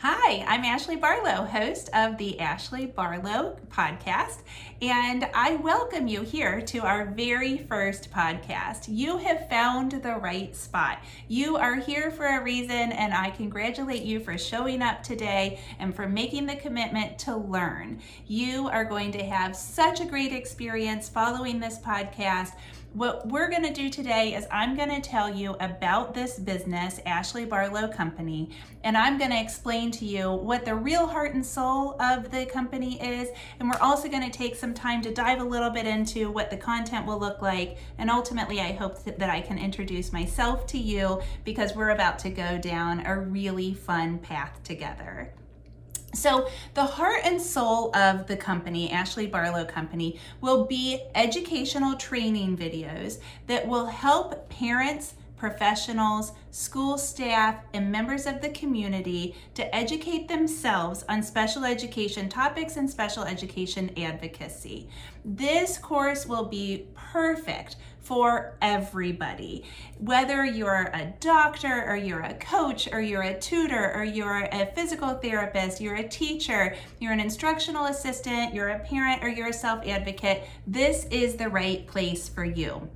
Hi, I'm Ashley Barlow, host of the Ashley Barlow podcast, and I welcome you here to our very first podcast. You have found the right spot. You are here for a reason, and I congratulate you for showing up today and for making the commitment to learn. You are going to have such a great experience following this podcast What we're going to do today is I'm going to tell you about this business, Ashley Barlow Company, and I'm going to explain to you what the real heart and soul of the company is. And we're also going to take some time to dive a little bit into what the content will look like. And ultimately, I hope that I can introduce myself to you because we're about to go down a really fun path together. So, the heart and soul of the company, Ashley Barlow Company, will be educational training videos that will help parents, professionals, school staff, and members of the community to educate themselves on special education topics and special education advocacy. This course will be perfect for everybody. Whether you're a doctor or you're a coach or you're a tutor or you're a physical therapist, you're a teacher, you're an instructional assistant, you're a parent, or you're a self advocate, this is the right place for you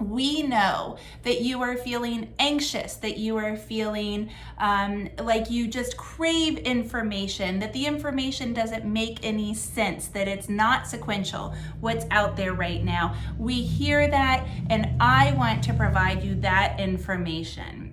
we know that you are feeling anxious, that you are feeling um, like you just crave information, that the information doesn't make any sense, that it's not sequential, what's out there right now. We hear that, and I want to provide you that information.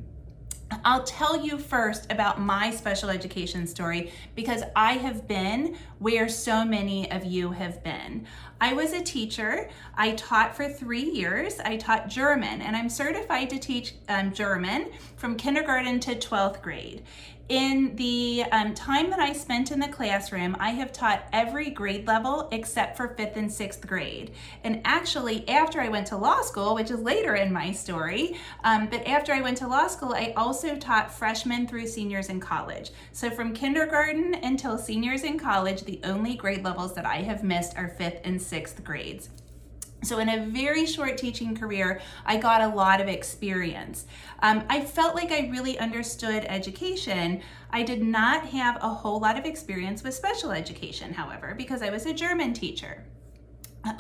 I'll tell you first about my special education story because I have been where so many of you have been. I was a teacher. I taught for three years. I taught German, and I'm certified to teach um, German from kindergarten to 12th grade in the um, time that I spent in the classroom, I have taught every grade level except for fifth and sixth grade. And actually, after I went to law school, which is later in my story, um, but after I went to law school, I also taught freshmen through seniors in college. So from kindergarten until seniors in college, the only grade levels that I have missed are fifth and sixth grades. So, in a very short teaching career, I got a lot of experience. Um, I felt like I really understood education. I did not have a whole lot of experience with special education, however, because I was a German teacher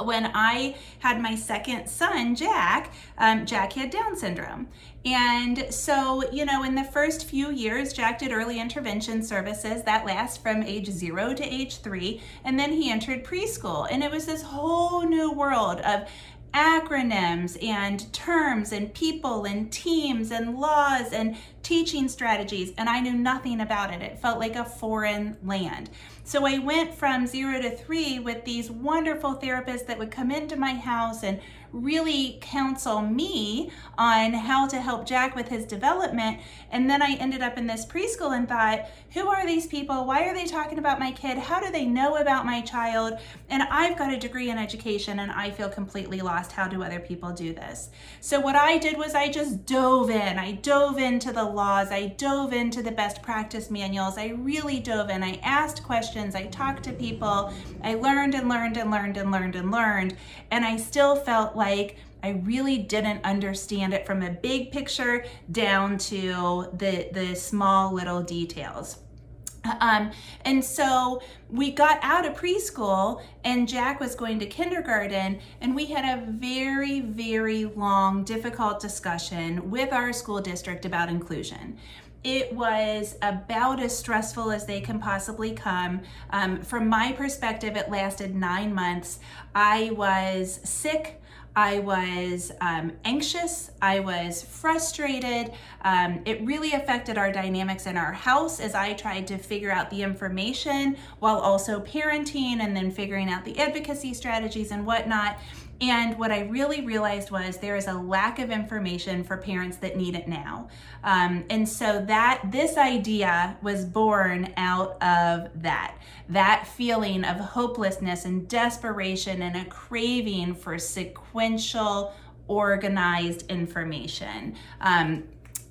when I had my second son, Jack, um, Jack had Down syndrome. And so, you know, in the first few years, Jack did early intervention services that last from age zero to age three. And then he entered preschool. And it was this whole new world of acronyms and terms and people and teams and laws and teaching strategies. And I knew nothing about it. It felt like a foreign land. So I went from zero to three with these wonderful therapists that would come into my house and really counsel me on how to help Jack with his development. And then I ended up in this preschool and thought, who are these people? Why are they talking about my kid? How do they know about my child? And I've got a degree in education and I feel completely lost. How do other people do this? So what I did was I just dove in. I dove into the laws. I dove into the best practice manuals. I really dove in. I asked questions. I talked to people. I learned and learned and learned and learned and learned. And I still felt like I really didn't understand it from a big picture down to the, the small little details. Um, and so we got out of preschool, and Jack was going to kindergarten, and we had a very, very long, difficult discussion with our school district about inclusion. It was about as stressful as they can possibly come. Um, from my perspective, it lasted nine months. I was sick. I was um, anxious, I was frustrated. Um, it really affected our dynamics in our house as I tried to figure out the information while also parenting and then figuring out the advocacy strategies and whatnot. And what I really realized was there is a lack of information for parents that need it now. Um, and so that this idea was born out of that that feeling of hopelessness and desperation and a craving for sequential, organized information. Um,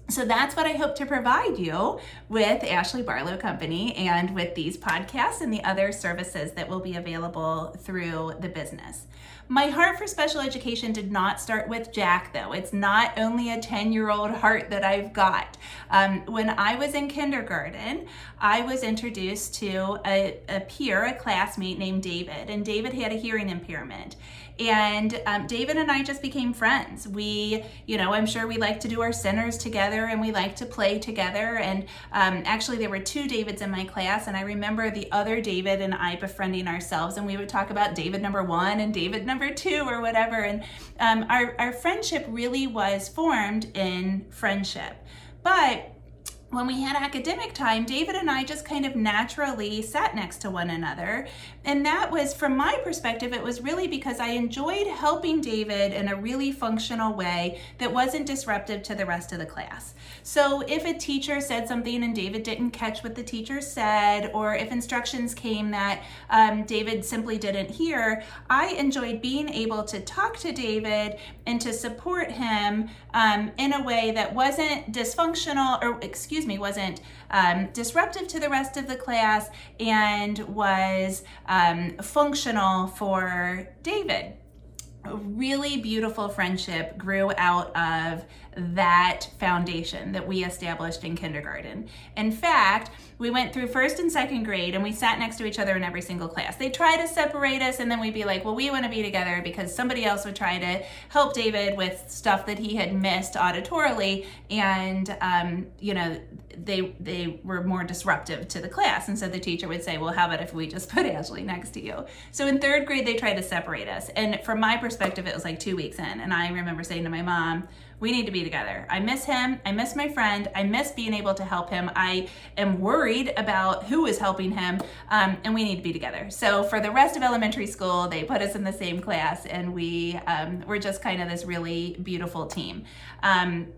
so that's what I hope to provide you with Ashley Barlow Company and with these podcasts and the other services that will be available through the business. My heart for special education did not start with Jack, though. It's not only a 10 year old heart that I've got. Um, when I was in kindergarten, I was introduced to a, a peer, a classmate named David, and David had a hearing impairment. And um, David and I just became friends. We, you know, I'm sure we like to do our centers together and we like to play together. And um, actually, there were two Davids in my class, and I remember the other David and I befriending ourselves, and we would talk about David number one and David number two or whatever. And um, our, our friendship really was formed in friendship. But when we had academic time, David and I just kind of naturally sat next to one another. And that was, from my perspective, it was really because I enjoyed helping David in a really functional way that wasn't disruptive to the rest of the class. So if a teacher said something and David didn't catch what the teacher said, or if instructions came that um, David simply didn't hear, I enjoyed being able to talk to David and to support him um, in a way that wasn't dysfunctional or, excuse me, wasn't um, disruptive to the rest of the class and was um, functional for David. A really beautiful friendship grew out of that foundation that we established in kindergarten. In fact, we went through first and second grade and we sat next to each other in every single class. They try to separate us and then we'd be like, well, we want to be together because somebody else would try to help David with stuff that he had missed auditorily. And, um, you know, they, they were more disruptive to the class. And so the teacher would say, well, how about if we just put Ashley next to you? So in third grade, they tried to separate us. And from my perspective, it was like two weeks in. And I remember saying to my mom, we need to be together. I miss him. I miss my friend. I miss being able to help him. I am worried about who is helping him, um, and we need to be together. So for the rest of elementary school, they put us in the same class, and we um, were just kind of this really beautiful team. Um,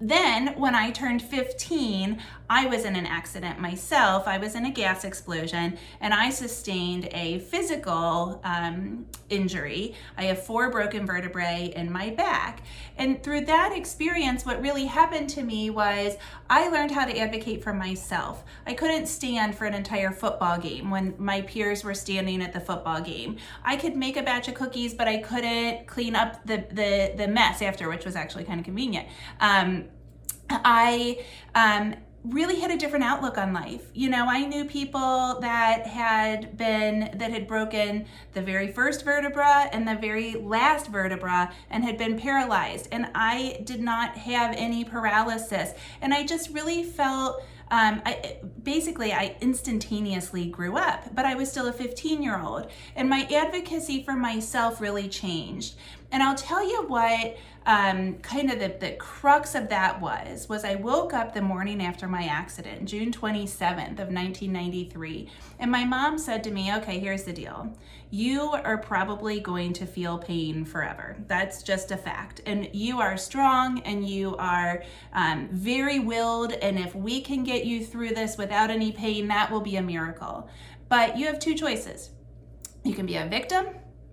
then, when I turned 15, I was in an accident myself. I was in a gas explosion and I sustained a physical um, injury. I have four broken vertebrae in my back. And through that experience, what really happened to me was I learned how to advocate for myself. I couldn't stand for an entire football game when my peers were standing at the football game. I could make a batch of cookies, but I couldn't clean up the, the, the mess after, which was actually kind of convenient. Um, I um, really had a different outlook on life. You know, I knew people that had been, that had broken the very first vertebra and the very last vertebra and had been paralyzed. And I did not have any paralysis. And I just really felt. Um, I, basically, I instantaneously grew up, but I was still a 15 year old. And my advocacy for myself really changed. And I'll tell you what um, kind of the, the crux of that was was I woke up the morning after my accident, June 27th of 1993, and my mom said to me, "Okay, here's the deal. You are probably going to feel pain forever. That's just a fact. And you are strong and you are um, very willed. And if we can get you through this without any pain, that will be a miracle. But you have two choices. You can be a victim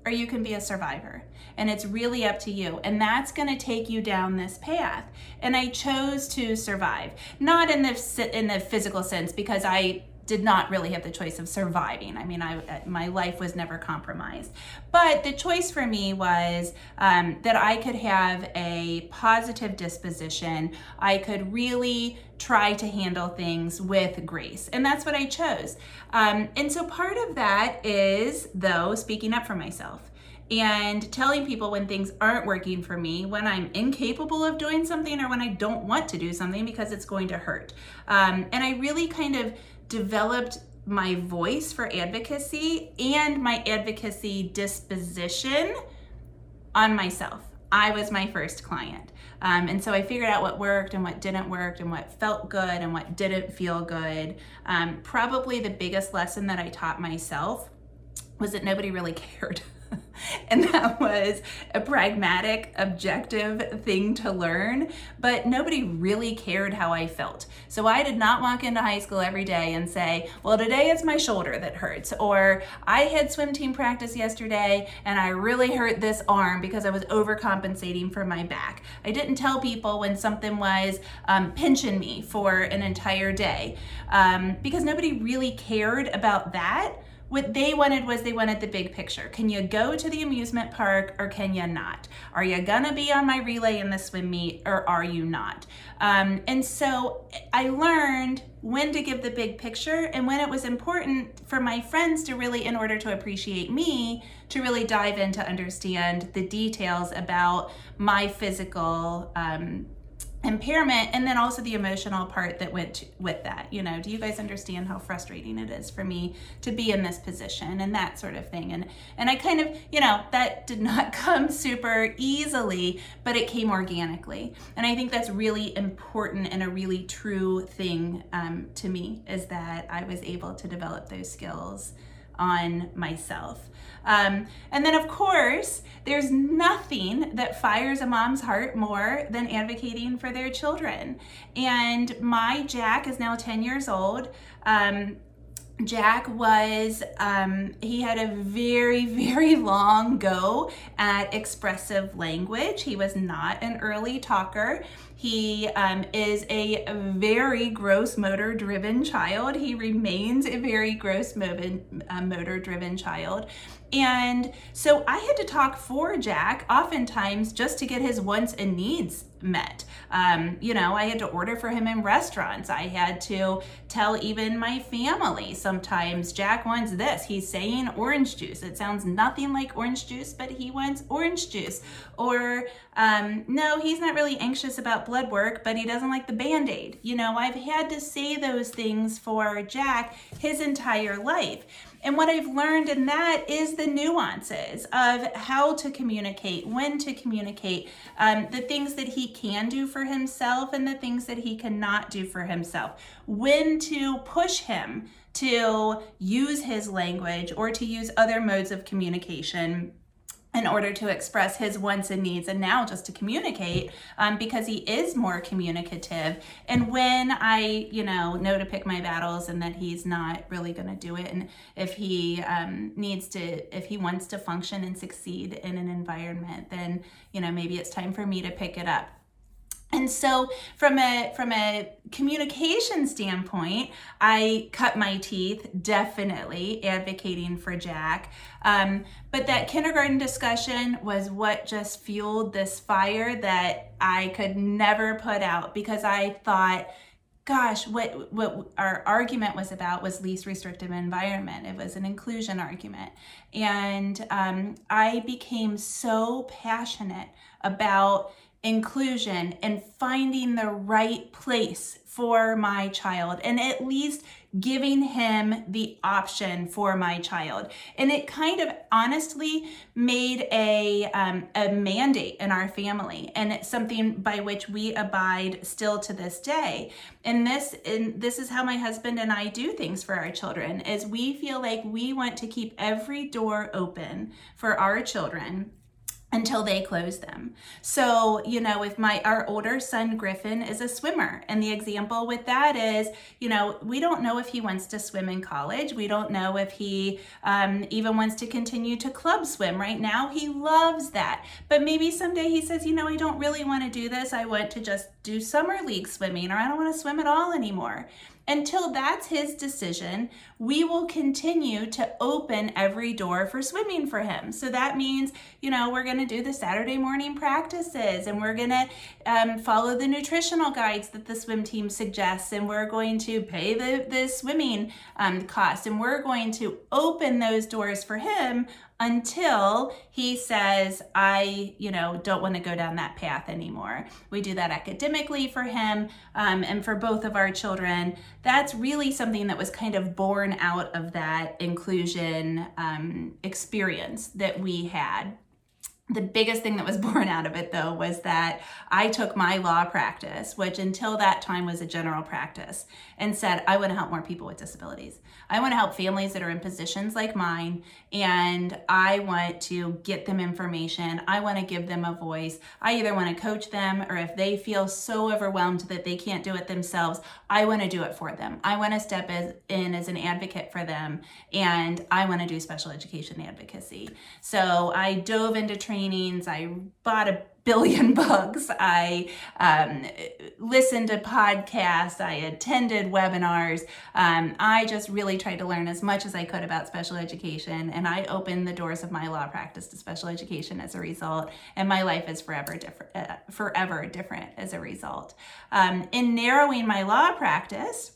or you can be a survivor and it's really up to you and that's going to take you down this path and i chose to survive not in the in the physical sense because i did not really have the choice of surviving. I mean, I uh, my life was never compromised, but the choice for me was um, that I could have a positive disposition. I could really try to handle things with grace, and that's what I chose. Um, and so part of that is, though, speaking up for myself and telling people when things aren't working for me, when I'm incapable of doing something, or when I don't want to do something because it's going to hurt. Um, and I really kind of developed my voice for advocacy and my advocacy disposition on myself. I was my first client. Um, and so I figured out what worked and what didn't work and what felt good and what didn't feel good. Um, probably the biggest lesson that I taught myself was that nobody really cared. and that was a pragmatic, objective thing to learn, but nobody really cared how I felt. So I did not walk into high school every day and say, Well, today it's my shoulder that hurts, or I had swim team practice yesterday and I really hurt this arm because I was overcompensating for my back. I didn't tell people when something was um, pinching me for an entire day um, because nobody really cared about that what they wanted was they wanted the big picture. Can you go to the amusement park or can you not? Are you gonna be on my relay in the swim meet or are you not? Um, and so I learned when to give the big picture and when it was important for my friends to really, in order to appreciate me, to really dive in to understand the details about my physical um, impairment and then also the emotional part that went to, with that you know? Do you guys understand how frustrating it is for me to be in this position and that sort of thing? And and i kind of you know that did not come super easily but it came organically. And i think that's really important and a really true thing um, to me is that i was able to develop those skills on myself um, and then, of course, there's nothing that fires a mom's heart more than advocating for their children. And my Jack is now 10 years old. Um, Jack was, um, he had a very, very long go at expressive language. He was not an early talker. He um, is a very gross motor driven child. He remains a very gross uh, motor driven child. And so I had to talk for Jack oftentimes just to get his wants and needs met. Um, you know, I had to order for him in restaurants. I had to tell even my family sometimes Jack wants this. He's saying orange juice. It sounds nothing like orange juice, but he wants orange juice. Or um, no, he's not really anxious about blood work, but he doesn't like the band aid. You know, I've had to say those things for Jack his entire life. And what I've learned in that is the nuances of how to communicate, when to communicate, um, the things that he can do for himself and the things that he cannot do for himself, when to push him to use his language or to use other modes of communication in order to express his wants and needs and now just to communicate um, because he is more communicative. And when i you know know to pick my battles and that he's not really going to do it and if he um, needs to if he wants to function and succeed in an environment then you know maybe it's time for me to pick it up and so from a from a communication standpoint, I cut my teeth definitely advocating for Jack. Um, but that kindergarten discussion was what just fueled this fire that I could never put out because I thought gosh, what what our argument was about was least restrictive environment. It was an inclusion argument, and um, I became so passionate about inclusion and finding the right place for my child and at least giving him the option for my child. And it kind of honestly made a um, a mandate in our family and it's something by which we abide still to this day. And this and this is how my husband and I do things for our children is we feel like we want to keep every door open for our children until they close them. So, you know, if my our older son Griffin is a swimmer, and the example with that is, you know, we don't know if he wants to swim in college. We don't know if he um, even wants to continue to club swim. Right now, he loves that, but maybe someday he says, you know, I don't really want to do this. I want to just do summer league swimming, or I don't want to swim at all anymore. Until that's his decision, we will continue to open every door for swimming for him. So that means, you know, we're going to do the Saturday morning practices and we're going to um, follow the nutritional guides that the swim team suggests and we're going to pay the, the swimming um, cost and we're going to open those doors for him until he says, I, you know, don't want to go down that path anymore. We do that academically for him um, and for both of our children. That's really something that was kind of born out of that inclusion um, experience that we had the biggest thing that was born out of it though was that I took my law practice, which until that time was a general practice, and said, I want to help more people with disabilities. I want to help families that are in positions like mine, and I want to get them information. I want to give them a voice. I either want to coach them, or if they feel so overwhelmed that they can't do it themselves, I want to do it for them. I want to step in as an advocate for them, and I want to do special education advocacy. So I dove into training trainings. I bought a billion books. I um, listened to podcasts. I attended webinars. Um, I just really tried to learn as much as I could about special education, and I opened the doors of my law practice to special education as a result. And my life is forever different, uh, forever different as a result. Um, in narrowing my law practice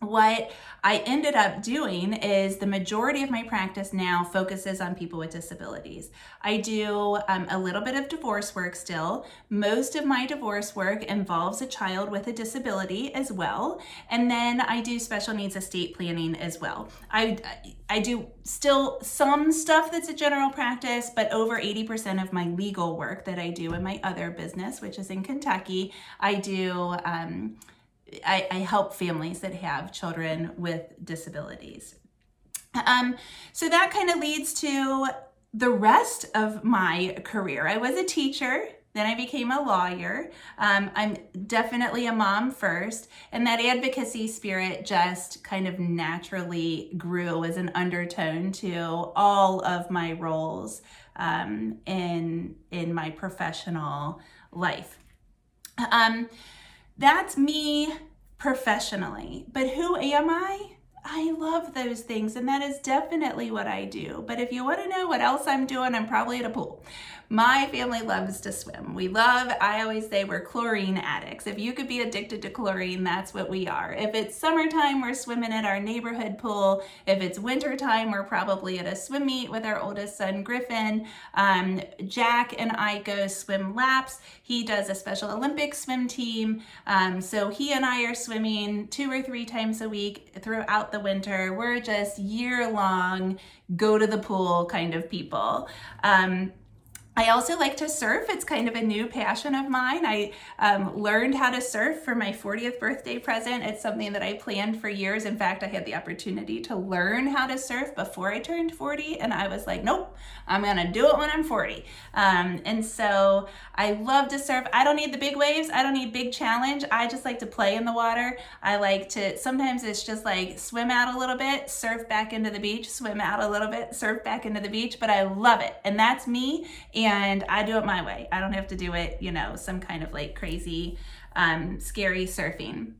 what I ended up doing is the majority of my practice now focuses on people with disabilities. I do um, a little bit of divorce work still. Most of my divorce work involves a child with a disability as well. And then I do special needs estate planning as well. I, I do still some stuff that's a general practice, but over 80% of my legal work that I do in my other business, which is in Kentucky, I do. Um, I, I help families that have children with disabilities. Um, so that kind of leads to the rest of my career. I was a teacher, then I became a lawyer. Um, I'm definitely a mom first, and that advocacy spirit just kind of naturally grew as an undertone to all of my roles um, in in my professional life. Um, that's me professionally. But who am I? I love those things, and that is definitely what I do. But if you want to know what else I'm doing, I'm probably at a pool. My family loves to swim. We love, I always say we're chlorine addicts. If you could be addicted to chlorine, that's what we are. If it's summertime, we're swimming at our neighborhood pool. If it's wintertime, we're probably at a swim meet with our oldest son, Griffin. Um, Jack and I go swim laps. He does a Special Olympics swim team. Um, so he and I are swimming two or three times a week throughout the winter. We're just year long, go to the pool kind of people. Um, I also like to surf. It's kind of a new passion of mine. I um, learned how to surf for my 40th birthday present. It's something that I planned for years. In fact, I had the opportunity to learn how to surf before I turned 40, and I was like, nope, I'm gonna do it when I'm 40. Um, and so I love to surf. I don't need the big waves, I don't need big challenge. I just like to play in the water. I like to, sometimes it's just like swim out a little bit, surf back into the beach, swim out a little bit, surf back into the beach, but I love it. And that's me. And and I do it my way. I don't have to do it, you know, some kind of like crazy, um, scary surfing.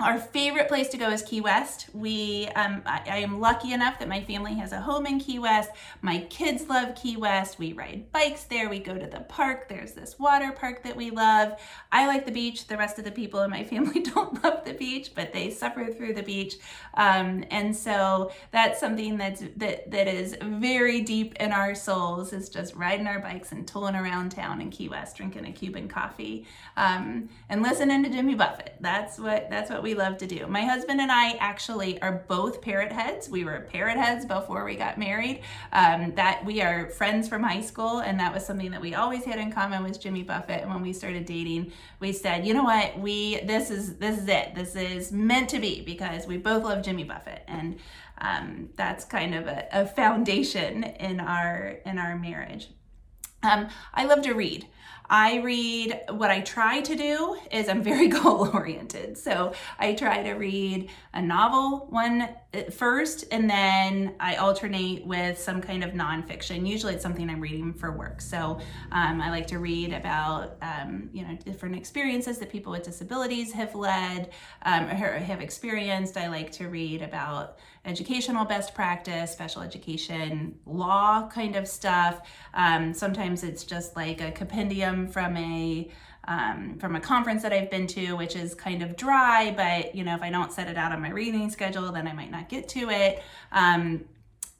Our favorite place to go is Key West. We, um, I, I, am lucky enough that my family has a home in Key West. My kids love Key West. We ride bikes there. We go to the park. There's this water park that we love. I like the beach. The rest of the people in my family don't love the beach, but they suffer through the beach. Um, and so that's something that's that that is very deep in our souls. Is just riding our bikes and tooling around town in Key West, drinking a Cuban coffee, um, and listening to Jimmy Buffett. That's what that's what we love to do. My husband and I actually are both parrot heads. We were parrot heads before we got married. Um, that we are friends from high school, and that was something that we always had in common with Jimmy Buffett. And when we started dating, we said, you know what, we this is this is it. This is meant to be because we both love Jimmy Buffett, and um, that's kind of a, a foundation in our in our marriage. Um, I love to read. I read, what I try to do is I'm very goal oriented. So I try to read a novel one first, and then I alternate with some kind of nonfiction. Usually it's something I'm reading for work. So um, I like to read about, um, you know, different experiences that people with disabilities have led um, or have experienced. I like to read about educational best practice, special education, law kind of stuff. Um, sometimes it's just like a compendium from a um, from a conference that I've been to, which is kind of dry, but you know, if I don't set it out on my reading schedule, then I might not get to it. Um,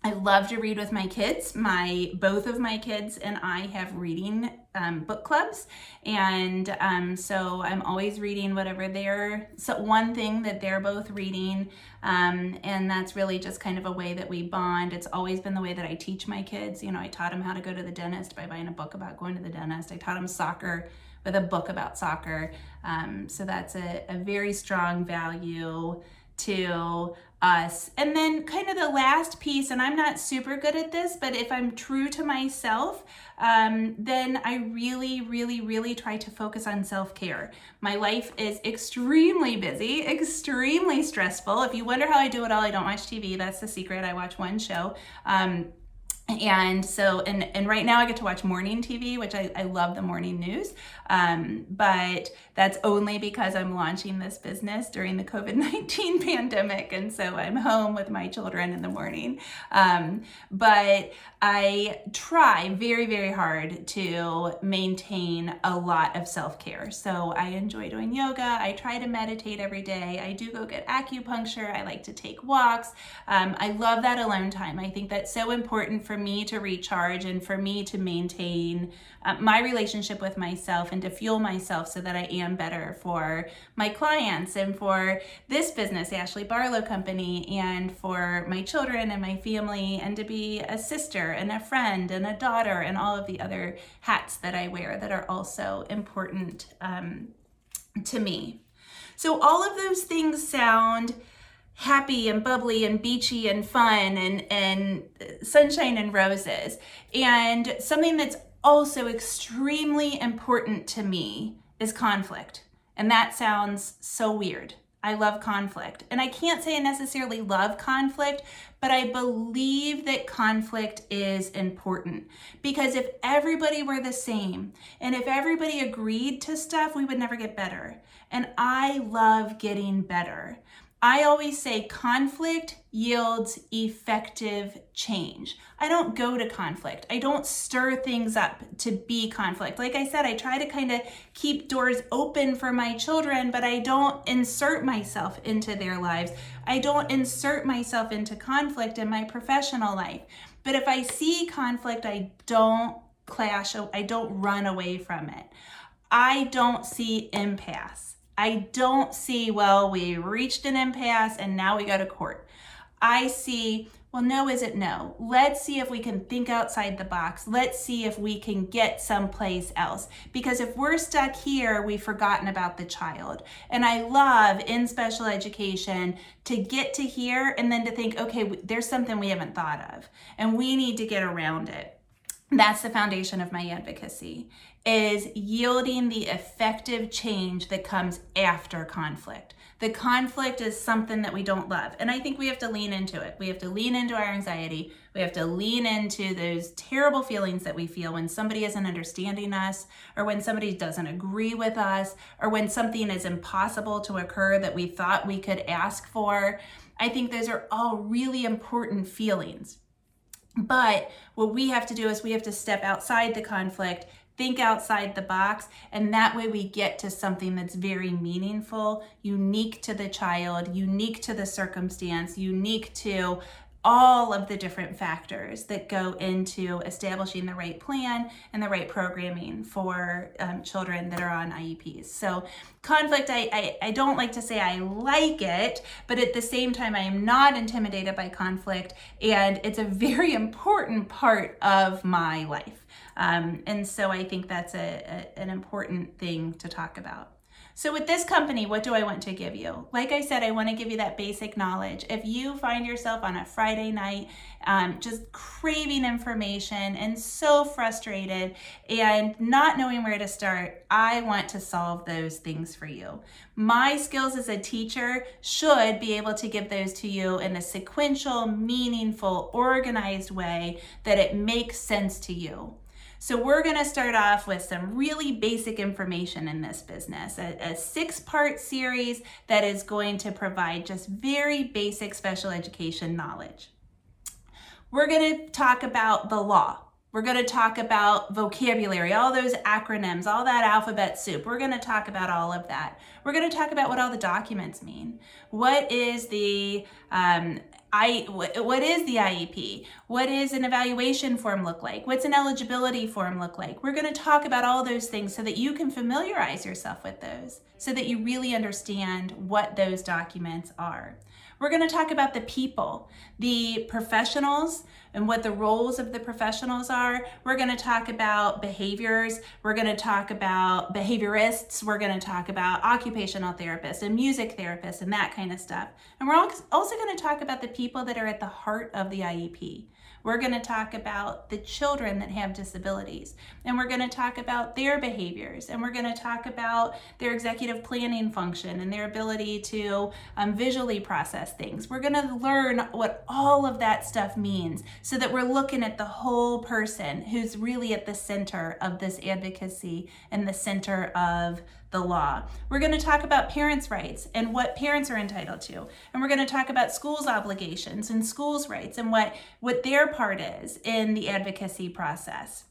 I love to read with my kids. My both of my kids and I have reading um, book clubs, and um, so I'm always reading whatever they're so one thing that they're both reading, um, and that's really just kind of a way that we bond. It's always been the way that I teach my kids. You know, I taught them how to go to the dentist by buying a book about going to the dentist. I taught them soccer with a book about soccer. Um, so that's a, a very strong value to us. And then, kind of the last piece, and I'm not super good at this, but if I'm true to myself, um, then I really, really, really try to focus on self care. My life is extremely busy, extremely stressful. If you wonder how I do it all, I don't watch TV. That's the secret. I watch one show. Um, and so and and right now i get to watch morning tv which i, I love the morning news um, but that's only because i'm launching this business during the covid-19 pandemic and so i'm home with my children in the morning um, but I try very, very hard to maintain a lot of self care. So I enjoy doing yoga. I try to meditate every day. I do go get acupuncture. I like to take walks. Um, I love that alone time. I think that's so important for me to recharge and for me to maintain uh, my relationship with myself and to fuel myself so that I am better for my clients and for this business, Ashley Barlow Company, and for my children and my family, and to be a sister and a friend and a daughter and all of the other hats that I wear that are also important um, to me. So, all of those things sound happy and bubbly and beachy and fun and and sunshine and roses and something that's also extremely important to me is conflict. And that sounds so weird. I love conflict. And I can't say I necessarily love conflict, but I believe that conflict is important. Because if everybody were the same and if everybody agreed to stuff, we would never get better. And I love getting better. I always say conflict yields effective change. I don't go to conflict. I don't stir things up to be conflict. Like I said, I try to kind of keep doors open for my children, but I don't insert myself into their lives. I don't insert myself into conflict in my professional life. But if I see conflict, I don't clash, I don't run away from it. I don't see impasse. I don't see, well, we reached an impasse and now we go to court. I see, well, no isn't no. Let's see if we can think outside the box. Let's see if we can get someplace else. Because if we're stuck here, we've forgotten about the child. And I love in special education to get to here and then to think, okay, there's something we haven't thought of and we need to get around it. That's the foundation of my advocacy is yielding the effective change that comes after conflict. The conflict is something that we don't love. And I think we have to lean into it. We have to lean into our anxiety. We have to lean into those terrible feelings that we feel when somebody isn't understanding us, or when somebody doesn't agree with us, or when something is impossible to occur that we thought we could ask for. I think those are all really important feelings. But what we have to do is we have to step outside the conflict think outside the box and that way we get to something that's very meaningful unique to the child unique to the circumstance unique to all of the different factors that go into establishing the right plan and the right programming for um, children that are on IEPs. So, conflict, I, I, I, don't like to say I like it, but at the same time, I am not intimidated by conflict, and it's a very important part of my life. Um, and so I think that's a, a, an important thing to talk about. So, with this company, what do I want to give you? Like I said, I want to give you that basic knowledge. If you find yourself on a Friday night um, just craving information and so frustrated and not knowing where to start, I want to solve those things for you. My skills as a teacher should be able to give those to you in a sequential, meaningful, organized way that it makes sense to you. So we're going to start off with some really basic information in this business, a, a six part series that is going to provide just very basic special education knowledge. We're going to talk about the law. We're going to talk about vocabulary, all those acronyms, all that alphabet soup. We're going to talk about all of that. We're going to talk about what all the documents mean. What is the um, I, what is the IEP? What is an evaluation form look like? What's an eligibility form look like? We're going to talk about all those things so that you can familiarize yourself with those, so that you really understand what those documents are. We're going to talk about the people, the professionals, and what the roles of the professionals are. We're going to talk about behaviors. We're going to talk about behaviorists. We're going to talk about occupational therapists and music therapists and that kind of stuff. And we're also going to talk about the people that are at the heart of the IEP. We're going to talk about the children that have disabilities, and we're going to talk about their behaviors, and we're going to talk about their executive planning function and their ability to um, visually process things. We're going to learn what all of that stuff means so that we're looking at the whole person who's really at the center of this advocacy and the center of the law. We're going to talk about parents' rights and what parents are entitled to. And we're going to talk about schools' obligations and schools' rights and what, what their part is in the advocacy process.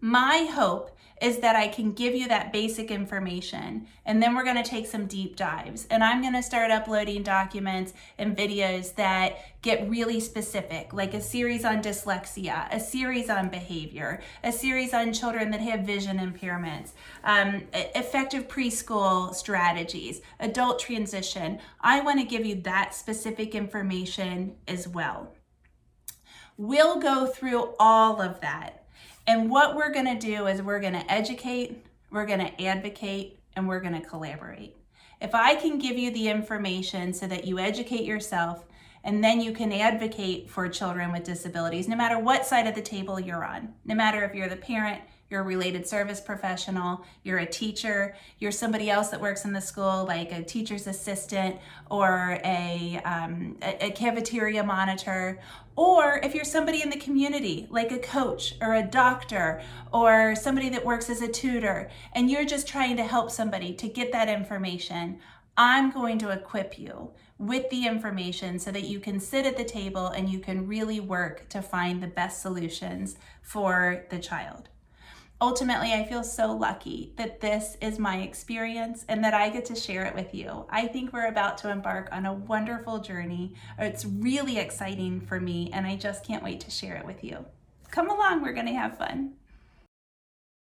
My hope is that I can give you that basic information and then we're going to take some deep dives. And I'm going to start uploading documents and videos that get really specific, like a series on dyslexia, a series on behavior, a series on children that have vision impairments, um, effective preschool strategies, adult transition. I want to give you that specific information as well. We'll go through all of that and what we're going to do is we're going to educate, we're going to advocate, and we're going to collaborate. If I can give you the information so that you educate yourself and then you can advocate for children with disabilities, no matter what side of the table you're on, no matter if you're the parent, you're a related service professional, you're a teacher, you're somebody else that works in the school, like a teacher's assistant or a, um, a, a cafeteria monitor, or if you're somebody in the community, like a coach or a doctor or somebody that works as a tutor, and you're just trying to help somebody to get that information, I'm going to equip you with the information so that you can sit at the table and you can really work to find the best solutions for the child ultimately, I feel so lucky that this is my experience and that I get to share it with you. I think we're about to embark on a wonderful journey. It's really exciting for me, and I just can't wait to share it with you. Come along, we're going to have fun.